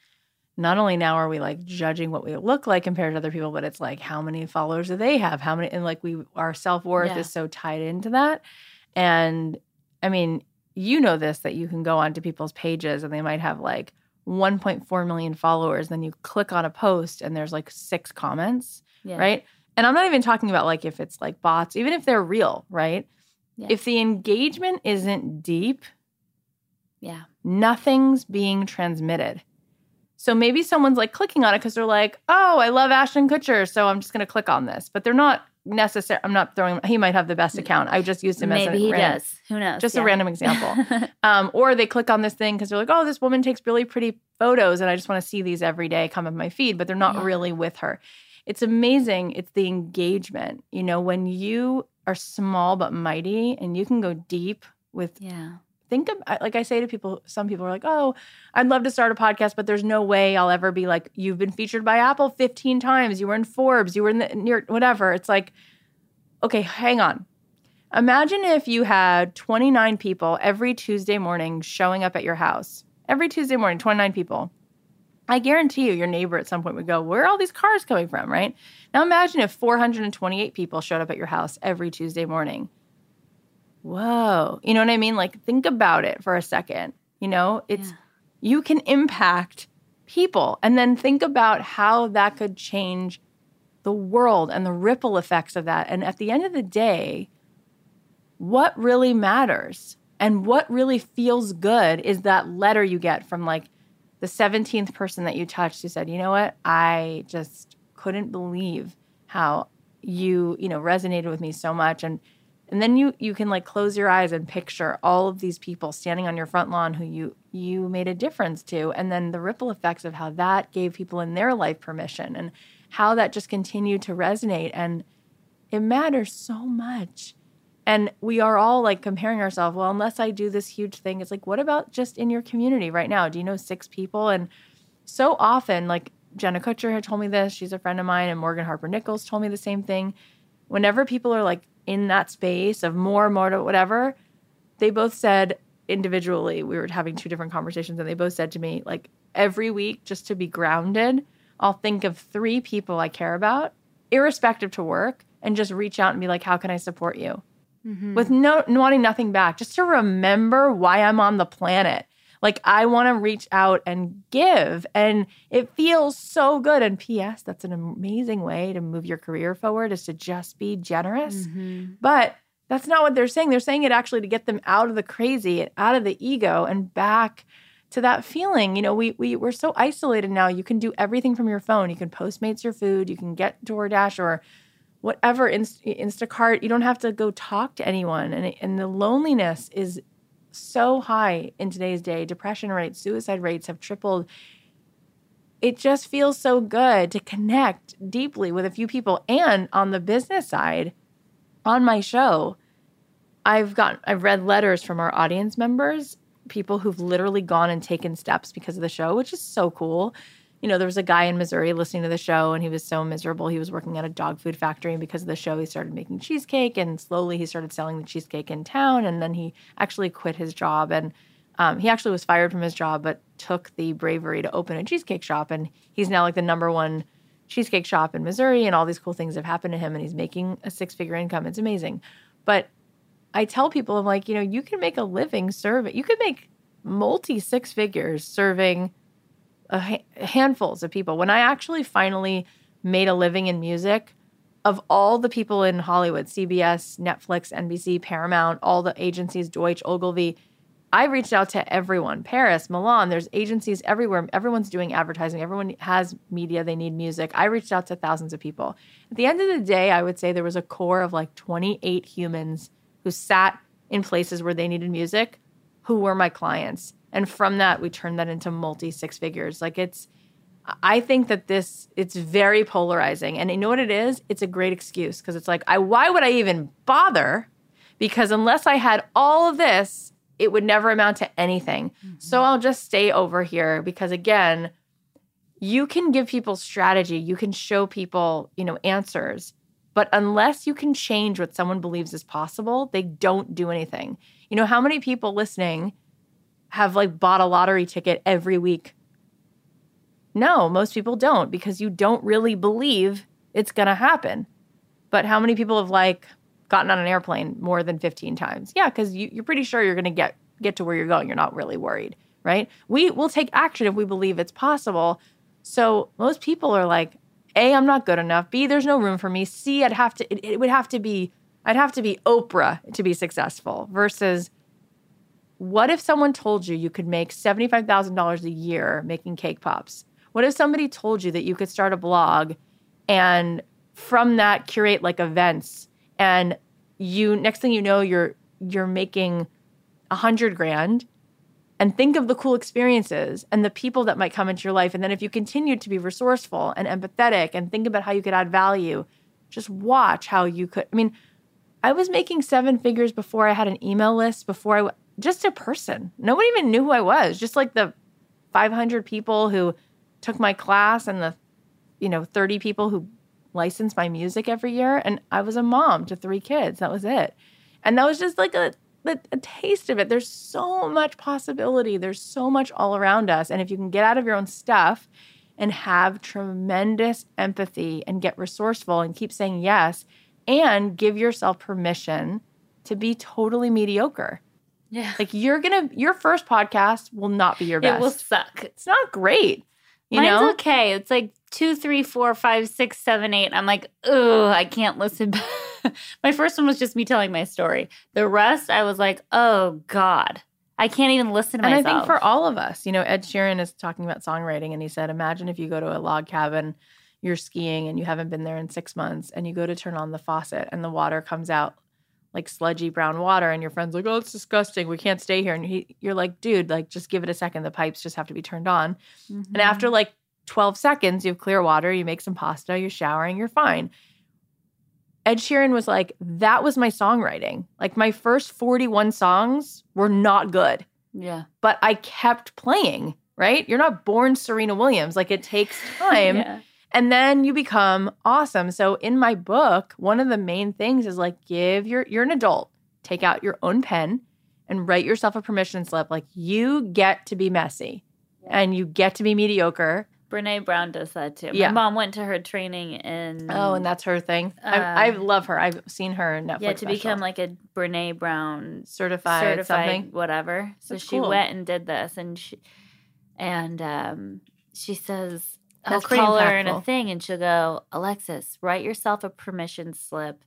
not only now are we like judging what we look like compared to other people, but it's like how many followers do they have? How many and like we our self-worth Yeah. is so tied into that. And I mean, you know this that you can go onto people's pages and they might have like 1.4 million followers, then you click on a post and there's like six comments, Yeah. right? And I'm not even talking about like if it's like bots, even if they're real, right? Yeah. If the engagement isn't deep, Yeah. nothing's being transmitted. So maybe someone's like clicking on it because they're like, oh, I love Ashton Kutcher, so I'm just going to click on this. But they're not necessary. I'm not throwing. He might have the best account. I just used him as Maybe a he random- does. Who knows? Just a random example. Um, or they click on this thing because they're like, oh, this woman takes really pretty photos, and I just want to see these every day come up my feed. But they're not Yeah. really with her. It's amazing. It's the engagement. You know, when you are small but mighty, and you can go deep with yeah. Think of like I say to people, some people are like, "Oh, I'd love to start a podcast, but there's no way I'll ever be like you've been featured by Apple 15 times. You were in Forbes, you were in the York, whatever." It's like, okay, hang on. Imagine if you had 29 people every Tuesday morning showing up at your house. Every Tuesday morning, 29 people. I guarantee you, your neighbor at some point would go, Where are all these cars coming from? Right? Now imagine if 428 people showed up at your house every Tuesday morning. Whoa. You know what I mean? Like, think about it for a second. You know, it's, Yeah. you can impact people. And then think about how that could change the world and the ripple effects of that. And at the end of the day, what really matters and what really feels good is that letter you get from like the 17th person that you touched who said, you know what, I just couldn't believe how you, you know, resonated with me so much. And and then you you can like close your eyes and picture all of these people standing on your front lawn who you you made a difference to and then the ripple effects of how that gave people in their life permission and how that just continued to resonate and it matters so much. And we are all like comparing ourselves well unless i do this huge thing it's like what about just in your community right now? Do you know six people? And so often like jenna kutcher had told me this she's a friend of mine and morgan harper nichols told me the same thing. Whenever people are like in that space of more more to whatever they both said individually we were having two different conversations and they both said to me like every week just to be grounded i'll think of three people i care about irrespective to work and just reach out and be like how can i support you mm-hmm. with no wanting nothing back, just to remember why I'm on the planet. Like I want to reach out and give, and it feels so good. And P.S. That's an amazing way to move your career forward is to just be generous. Mm-hmm. But that's not what they're saying. They're saying it actually to get them out of the crazy, out of the ego, and back to that feeling. You know, we we we're so isolated now. You can do everything from your phone. You can Postmates your food. You can get DoorDash or whatever Inst- Instacart. You don't have to go talk to anyone. And and the loneliness is so high in today's day. Depression rates, suicide rates have tripled. It just feels so good to connect deeply with a few people. And on the business side, on my show, I've got I've read letters from our audience members, people who've literally gone and taken steps because of the show, which is so cool. You know, there was a guy in Missouri listening to the show and he was so miserable. He was working at a dog food factory and because of the show he started making cheesecake and slowly he started selling the cheesecake in town and then he actually quit his job and um, he actually was fired from his job but took the bravery to open a cheesecake shop and he's now like the number one cheesecake shop in Missouri and all these cool things have happened to him and he's making a six figure income. It's amazing. But I tell people, I'm like, you know, you can make a living serving, you can make multi six figures serving ha- handfuls of people. When I actually finally made a living in music, of all the people in Hollywood, CBS, Netflix, NBC, Paramount, all the agencies, Deutsch, Ogilvy, I reached out to everyone Paris, Milan, there's agencies everywhere. Everyone's doing advertising, everyone has media, they need music. I reached out to thousands of people. At the end of the day, I would say there was a core of like 28 humans who sat in places where they needed music who were my clients. And from that, we turn that into multi six figures. Like it's, I think that this it's very polarizing. And you know what it is? It's a great excuse because it's like, I why would I even bother? Because unless I had all of this, it would never amount to anything. Mm-hmm. So I'll just stay over here because again, you can give people strategy, you can show people, you know, answers, but unless you can change what someone believes is possible, they don't do anything. You know, how many people listening have like bought a lottery ticket every week? No, most people don't because you don't really believe it's going to happen. But how many people have like gotten on an airplane more than 15 times. Yeah, because you, you're pretty sure you're going to get get to where you're going. You're not really worried, right? We will take action if we believe it's possible. So most people are like, A, I'm not good enough. B, there's no room for me. C, I'd have to, it, it would have to be, I'd have to be Oprah to be successful versus what if someone told you you could make $75,000 a year making cake pops? What if somebody told you that you could start a blog and from that curate like events and you next thing you know you're you're making a hundred grand and think of the cool experiences and the people that might come into your life and then if you continue to be resourceful and empathetic and think about how you could add value just watch how you could i mean i was making seven figures before i had an email list before i just a person No one even knew who i was just like the 500 people who took my class and the you know 30 people who licensed my music every year. And I was a mom to three kids. That was it. And that was just like a, a, a taste of it. There's so much possibility, there's so much all around us. And if you can get out of your own stuff and have tremendous empathy and get resourceful and keep saying yes and give yourself permission to be totally mediocre. Yeah. Like you're gonna your first podcast will not be your best. It will suck. It's not great. You Mine's know? okay. It's like two, three, four, five, six, seven, eight. I'm like, oh, I can't listen. my first one was just me telling my story. The rest, I was like, oh God, I can't even listen to and myself. And I think for all of us, you know, Ed Sheeran is talking about songwriting, and he said, imagine if you go to a log cabin, you're skiing, and you haven't been there in six months, and you go to turn on the faucet, and the water comes out like sludgy brown water, and your friend's like, oh, it's disgusting. We can't stay here. And he, you're like, dude, like, just give it a second. The pipes just have to be turned on. Mm-hmm. And after like 12 seconds, you have clear water, you make some pasta, you're showering, you're fine. Ed Sheeran was like, that was my songwriting. Like my first 41 songs were not good. Yeah. But I kept playing, right? You're not born Serena Williams. Like it takes time. yeah. And then you become awesome. So in my book, one of the main things is like give your you're an adult. Take out your own pen and write yourself a permission slip like you get to be messy and you get to be mediocre Brene Brown does that too. Yeah. My mom went to her training in. Oh, and that's her thing. Uh, I, I, love her. I've seen her in Netflix. Yeah, to special. become like a Brene Brown certified, certified something, whatever. So that's she cool. went and did this, and she and um, she says, That's "I'll call her in a thing," and she'll go, "Alexis, write yourself a permission slip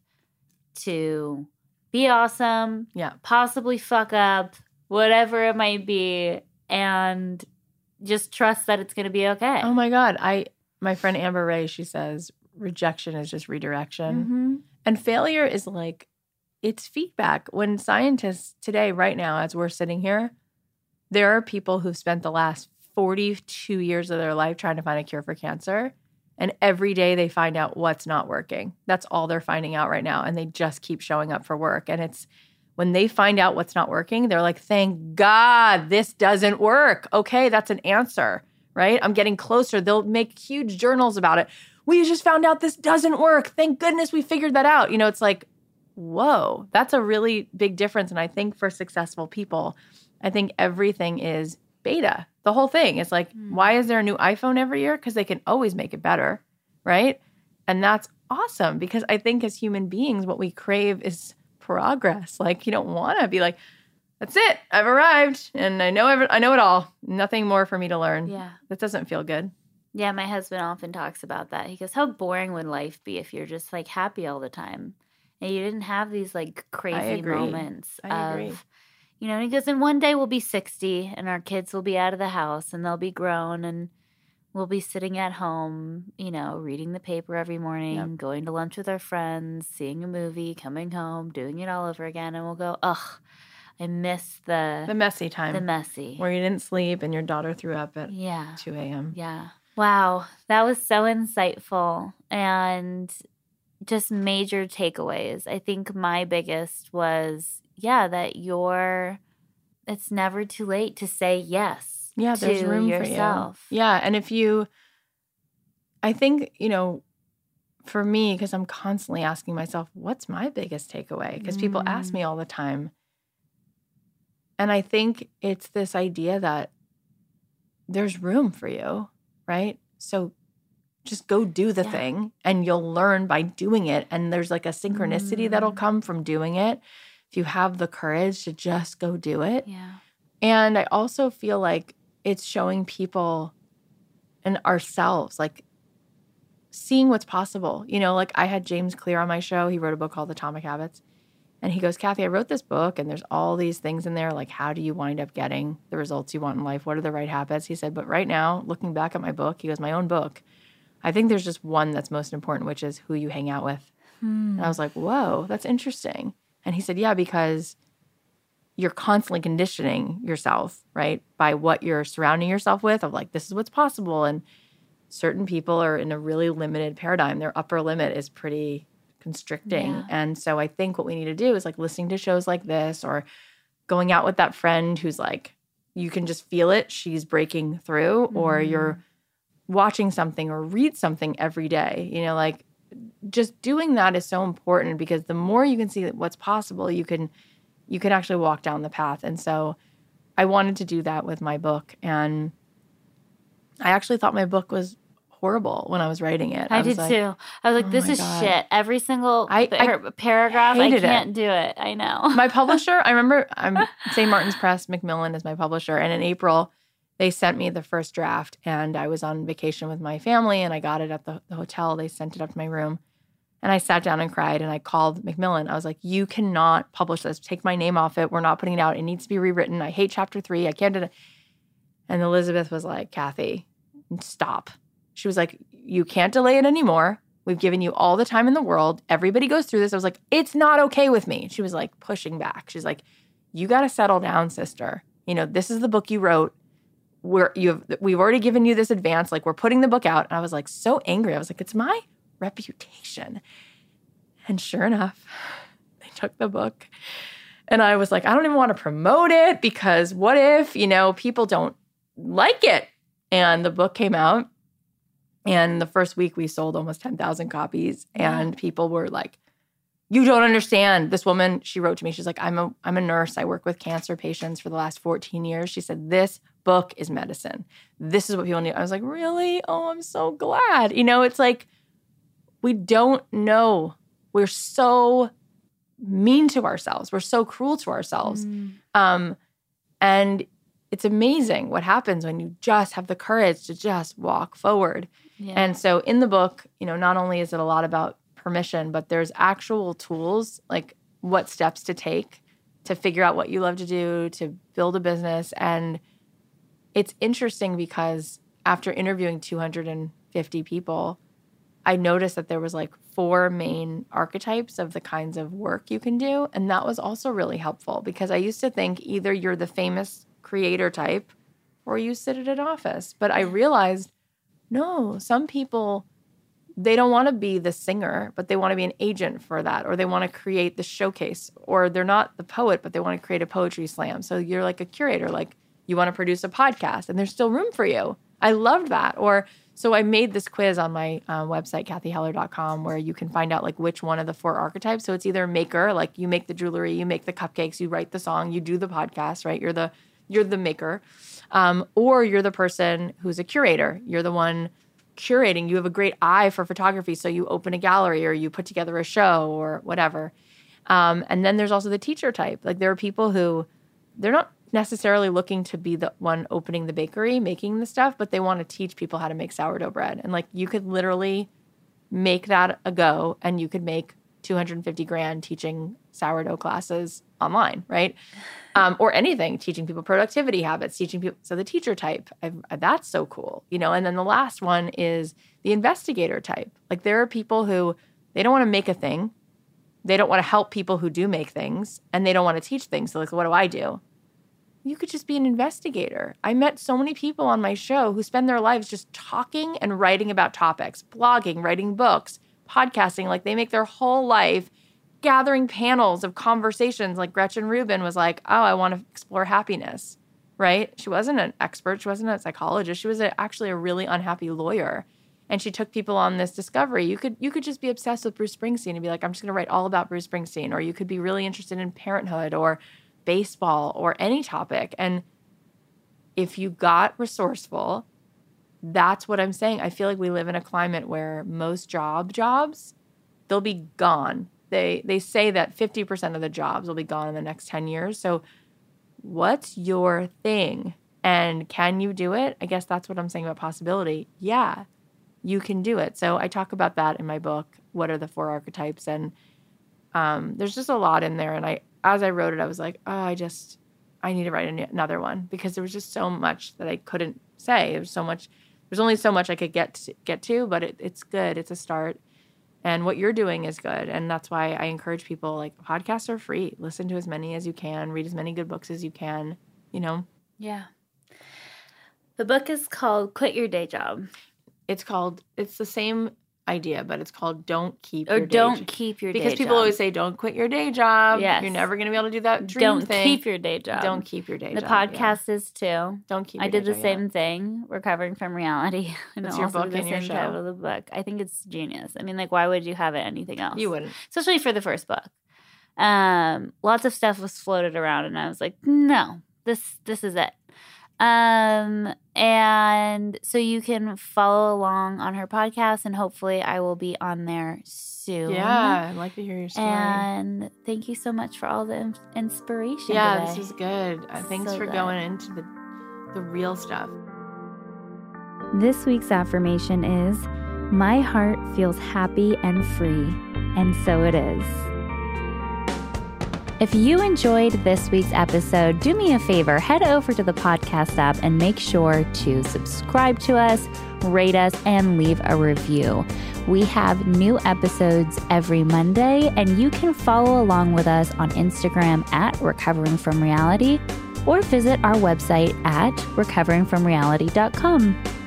to be awesome. Yeah, possibly fuck up, whatever it might be." and just trust that it's going to be okay. Oh my God. I my friend Amber Rae, she says rejection is just redirection. hmm And failure is like it's feedback. When scientists today, right now, as we're sitting here, there are people who've spent the last 42 years of their life trying to find a cure for cancer. And every day they find out what's not working. That's all they're finding out right now. And they just keep showing up for work. And it's when they find out what's not working, they're like, thank God this doesn't work. Okay, that's an answer, right? I'm getting closer. They'll make huge journals about it. We just found out this doesn't work. Thank goodness we figured that out. You know, it's like, whoa, that's a really big difference. And I think for successful people, I think everything is beta. The whole thing is like, Mm. why is there a new iPhone every year? Because they can always make it better, right? And that's awesome because I think as human beings, what we crave is progress. Like, you don't want to be like, that's it, I've arrived and I know every, I know it all. Nothing more for me to learn. Yeah. That doesn't feel good. Yeah, my husband often talks about that. He goes, How boring would life be if you're just like happy all the time? And you didn't have these like crazy moments I of, agree. You know, and he goes, And one day we'll be 60 and our kids will be out of the house and they'll be grown and we'll be sitting at home, you know, reading the paper every morning, going to lunch with our friends, seeing a movie, coming home, doing it all over again. And we'll go, Ugh, I miss the, The messy time the messy. where you didn't sleep and your daughter threw up at yeah. 2 a.m. Yeah. Wow. That was so insightful and just major takeaways. I think my biggest was, yeah, that you're, it's never too late to say yes. Yeah, there's room yourself. for you. Yeah, and if you, I think you know, for me, because I'm constantly asking myself, what's my biggest takeaway? Because people ask Mm. me all the time, and I think it's this idea that there's room for you, right? So just go do the Yeah. thing, and you'll learn by doing it. And there's like a synchronicity that'll Mm. come from doing it. If you have the courage to just go do it. Yeah. And I also feel like it's showing people and ourselves, like seeing what's possible. You know, like I had James Clear on my show. He wrote a book called Atomic Habits. And he goes, Cathy, I wrote this book and there's all these things in there. Like, how do you wind up getting the results you want in life? What are the right habits? He said, but right now, looking back at my book, he goes, my own book, I think there's just one that's most important, which is who you hang out with. Hmm. And I was like, whoa, that's interesting. And he said, yeah, because you're constantly conditioning yourself, right? By what you're surrounding yourself with, of like, this is what's possible. And certain people are in a really limited paradigm. Their upper limit is pretty constricting. Yeah. And so I think what we need to do is like listening to shows like this or going out with that friend who's like, you can just feel it, she's breaking through, or you're mm. watching something or read something every day. You know, like just doing that is so important because the more you can see what's possible, you can you can actually walk down the path. And so I wanted to do that with my book and I actually thought my book was horrible when I was writing it. I, was did like, too. I was like, "Oh this is God." shit. Every single I- I paragraph, I can't do it. I know. my publisher, I remember I'm St. Martin's Press, Macmillan is my publisher. And in April, they sent me the first draft and I was on vacation with my family and I got it at the, the hotel. They sent it up to my room. And I sat down and cried and I called Macmillan. I was like, You cannot publish this. Take my name off it. We're not putting it out. It needs to be rewritten. I hate chapter three. I can't do it. And Elizabeth was like, Cathy, stop. She was like, You can't delay it anymore. We've given you all the time in the world. Everybody goes through this. I was like, It's not okay with me. She was like pushing back. She's like, You got to settle down, sister. You know, this is the book you wrote. We're you have we've already given you this advance. Like we're putting the book out. And I was like so angry. I was like, it's my reputation. And sure enough, they took the book. And I was like, I don't even want to promote it because what if, you know, people don't like it? And the book came out. And the first week we sold almost 10,000 copies. And people were like, you don't understand. This woman, she wrote to me, she's like, I'm a I'm a nurse. I work with cancer patients for the last 14 years. She said, This book is medicine. This is what people need. I was like, Really? Oh, I'm so glad. You know, it's like we don't know. We're so mean to ourselves. We're so cruel to ourselves. Mm. Um, and it's amazing what happens when you just have the courage to just walk forward. Yeah. And so in the book, you know, not only is it a lot about permission, but there's actual tools like what steps to take to figure out what you love to do, to build a business. And it's interesting because after interviewing 250 people, I noticed that there was like four main archetypes of the kinds of work you can do. And that was also really helpful because I used to think either you're the famous creator type or you sit at an office. But I realized no, some people they don't want to be the singer, but they want to be an agent for that, or they want to create the showcase, or they're not the poet, but they want to create a poetry slam. So you're like a curator, like you want to produce a podcast, and there's still room for you. I loved that. Or so I made this quiz on my uh, website, cathyheller.com, where you can find out like which one of the four archetypes. So it's either maker, like you make the jewelry, you make the cupcakes, you write the song, you do the podcast, right? You're the you're the maker, um, or you're the person who's a curator. You're the one curating. You have a great eye for photography, so you open a gallery or you put together a show or whatever. Um, and then there's also the teacher type. Like there are people who they're not necessarily looking to be the one opening the bakery, making the stuff, but they want to teach people how to make sourdough bread. And like you could literally make that a go and you could make 250 grand teaching sourdough classes online, right? Um, or anything, teaching people productivity habits, teaching people. So the teacher type, I've, that's so cool, you know. And then the last one is the investigator type. Like there are people who they don't want to make a thing, they don't want to help people who do make things, and they don't want to teach things. So like, what do I do? You could just be an investigator. I met so many people on my show who spend their lives just talking and writing about topics, blogging, writing books, podcasting. Like they make their whole life gathering panels of conversations. Like Gretchen Rubin was like, Oh, I want to explore happiness, right? She wasn't an expert, she wasn't a psychologist. She was a, actually a really unhappy lawyer. And she took people on this discovery. You could you could just be obsessed with Bruce Springsteen and be like, I'm just gonna write all about Bruce Springsteen, or you could be really interested in parenthood or baseball or any topic. And if you got resourceful, that's what I'm saying. I feel like we live in a climate where most job jobs, they'll be gone they they say that 50% of the jobs will be gone in the next 10 years. So what's your thing? And can you do it? I guess that's what I'm saying about possibility. Yeah, you can do it. So I talk about that in my book. What are the four archetypes? And um, there's just a lot in there. And I, as I wrote it, I was like, oh, I just, I need to write another one because there was just so much that I couldn't say. There's so much. There's only so much I could get to, get to, but it, it's good. It's a start and what you're doing is good and that's why i encourage people like podcasts are free listen to as many as you can read as many good books as you can you know yeah the book is called quit your day job it's called it's the same idea, but it's called "Don't Keep" or "Don't Keep Your" because people job. always say, "Don't quit your day job." Yes. you're never going to be able to do that. Dream don't thing. keep your day job. Don't keep your day the job. The podcast yeah. is too. Don't keep. I did the job, same yeah. thing, recovering from reality. And That's your book the and your show. title of the book. I think it's genius. I mean, like, why would you have it anything else? You wouldn't, especially for the first book. Um, lots of stuff was floated around, and I was like, no, this this is it. Um, and so you can follow along on her podcast, and hopefully, I will be on there soon. Yeah, I'd like to hear your story. And thank you so much for all the inspiration. Yeah, today. this is good. Uh, thanks so for good. going into the the real stuff. This week's affirmation is My heart feels happy and free, and so it is. If you enjoyed this week's episode, do me a favor, head over to the podcast app and make sure to subscribe to us, rate us, and leave a review. We have new episodes every Monday, and you can follow along with us on Instagram at Recovering From Reality or visit our website at recoveringfromreality.com.